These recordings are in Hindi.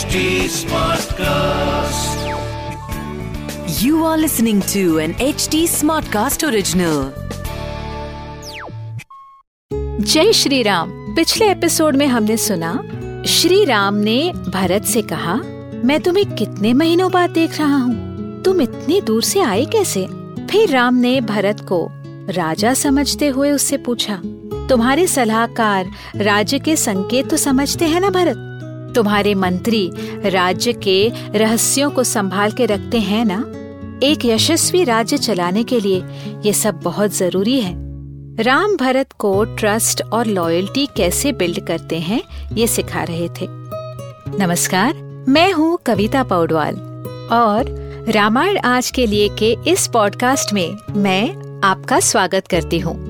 HD Smartcast. You are listening to an HD Smartcast original. जय श्री राम पिछले एपिसोड में हमने सुना श्री राम ने भरत से कहा मैं तुम्हें कितने महीनों बाद देख रहा हूँ तुम इतनी दूर से आए कैसे फिर राम ने भरत को राजा समझते हुए उससे पूछा तुम्हारे सलाहकार राज्य के संकेत तो समझते हैं ना भरत तुम्हारे मंत्री राज्य के रहस्यों को संभाल के रखते हैं ना? एक यशस्वी राज्य चलाने के लिए ये सब बहुत ज़रूरी है। राम भरत को ट्रस्ट और लॉयल्टी कैसे बिल्ड करते हैं, ये सिखा रहे थे। नमस्कार, मैं हूँ कविता पौडवाल। और रामायण आज के लिए के इस पॉडकास्ट में मैं आपका स्वागत करती हूँ।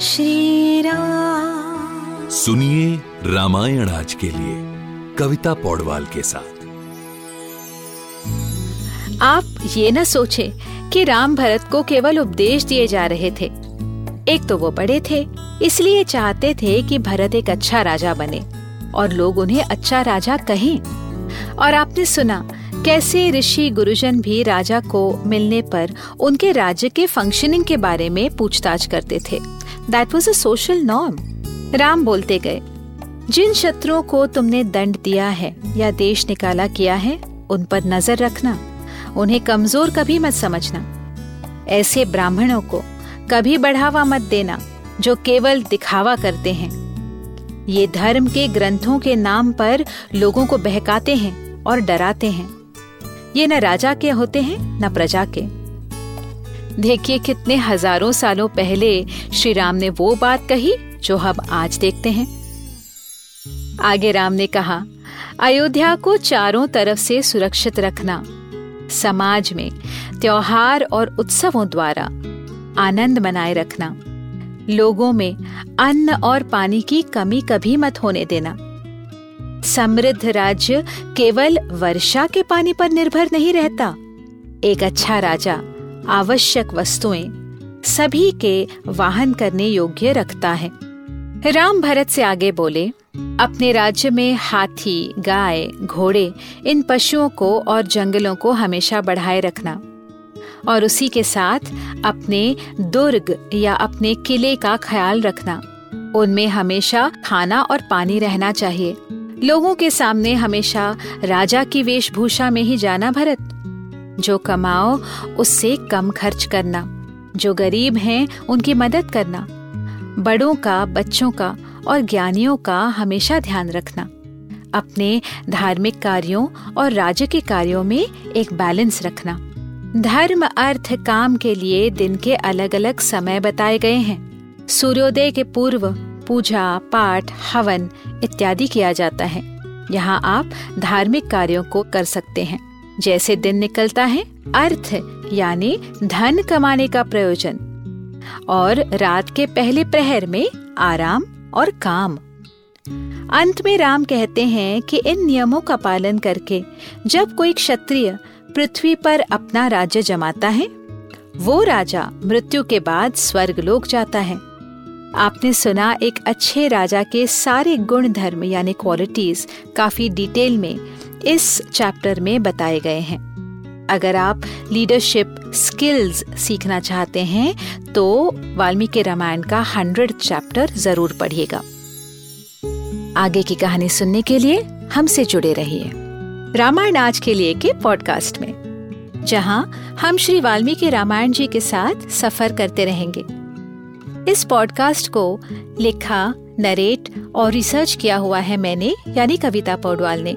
श्री राम सुनिए रामायण आज के लिए कविता पौडवाल के साथ। आप ये न सोचे कि राम भरत को केवल उपदेश दिए जा रहे थे। एक तो वो बड़े थे इसलिए चाहते थे कि भरत एक अच्छा राजा बने और लोग उन्हें अच्छा राजा कहें। और आपने सुना कैसे ऋषि गुरुजन भी राजा को मिलने पर उनके राज्य के फंक्शनिंग के बारे में पूछताछ करते थे। That was a social norm Ram बोलते गए, जिन शत्रुओं को तुमने दंड दिया है या देश निकाला किया है, उन पर नज़र रखना। उन्हें कमज़ोर कभी मत समझना। ऐसे ब्राह्मणों को कभी बढ़ावा मत देना, जो केवल दिखावा करते हैं। ये धर्म के ग्रंथों के नाम पर लोगों को बहकाते हैं और डराते हैं। ये न राजा के होते हैं, न प्रजा के। देखिए कितने हज़ारों सालों पहले श्री राम ने वो बात कही जो हम आज देखते हैं। आगे राम ने कहा, अयोध्या को चारों तरफ़ से सुरक्षित रखना, समाज में त्योहार और उत्सवों द्वारा आनंद मनाए रखना, लोगों में अन्न और पानी की कमी कभी मत होने देना। समृद्ध राज्य केवल वर्षा के पानी पर निर्भर नहीं रहता। एक अच्छा राजा आवश्यक वस्तुएँ सभी के वाहन करने योग्य रखता है। राम भरत से आगे बोले, अपने राज्य में हाथी, गाय, घोड़े, इन पशुओं को और जंगलों को हमेशा बढ़ाए रखना और उसी के साथ अपने दुर्ग या अपने किले का ख्याल रखना। उनमें हमेशा खाना और पानी रहना चाहिए। लोगों के सामने हमेशा राजा की वेशभूषा में ही जाना भरत। जो कमाओ, उससे कम खर्च करना। जो गरीब हैं, उनकी मदद करना। बड़ों का, बच्चों का और ज्ञानियों का हमेशा ध्यान रखना। अपने धार्मिक कार्यों और राज्य के कार्यों में एक बैलेंस रखना। धर्म, अर्थ, काम के लिए दिन के अलग अलग समय बताए गए हैं। सूर्योदय के पूर्व पूजा, पाठ, हवन इत्यादि किया जाता है। यहाँ आप धार्मिक कार्यों को कर सकते हैं। जैसे दिन निकलता है, अर्थ, यानी धन कमाने का प्रयोजन। और रात के पहले प्रहर में आराम और काम। अंत में राम कहते हैं कि इन नियमों का पालन करके जब कोई क्षत्रिय पृथ्वी पर अपना राज्य जमाता है, वो राजा मृत्यु के बाद स्वर्ग लोक जाता है। आपने सुना एक अच्छे राजा के सारे गुण धर्म यानी क्वालिटीज काफ़ी डिटेल में इस चैप्टर में बताए गए हैं। अगर आप लीडरशिप स्किल्स सीखना चाहते हैं तो वाल्मीकि रामायण का हंड्रेड चैप्टर ज़रूर पढ़िएगा। आगे की कहानी सुनने के लिए हमसे जुड़े रहिए रामायण आज के लिए के पॉडकास्ट में, जहाँ हम श्री वाल्मीकि रामायण जी के साथ सफ़र करते रहेंगे। इस पॉडकास्ट को लिखा, नरेट और रिसर्च किया हुआ है मैंने, यानी कविता पौडवाल ने।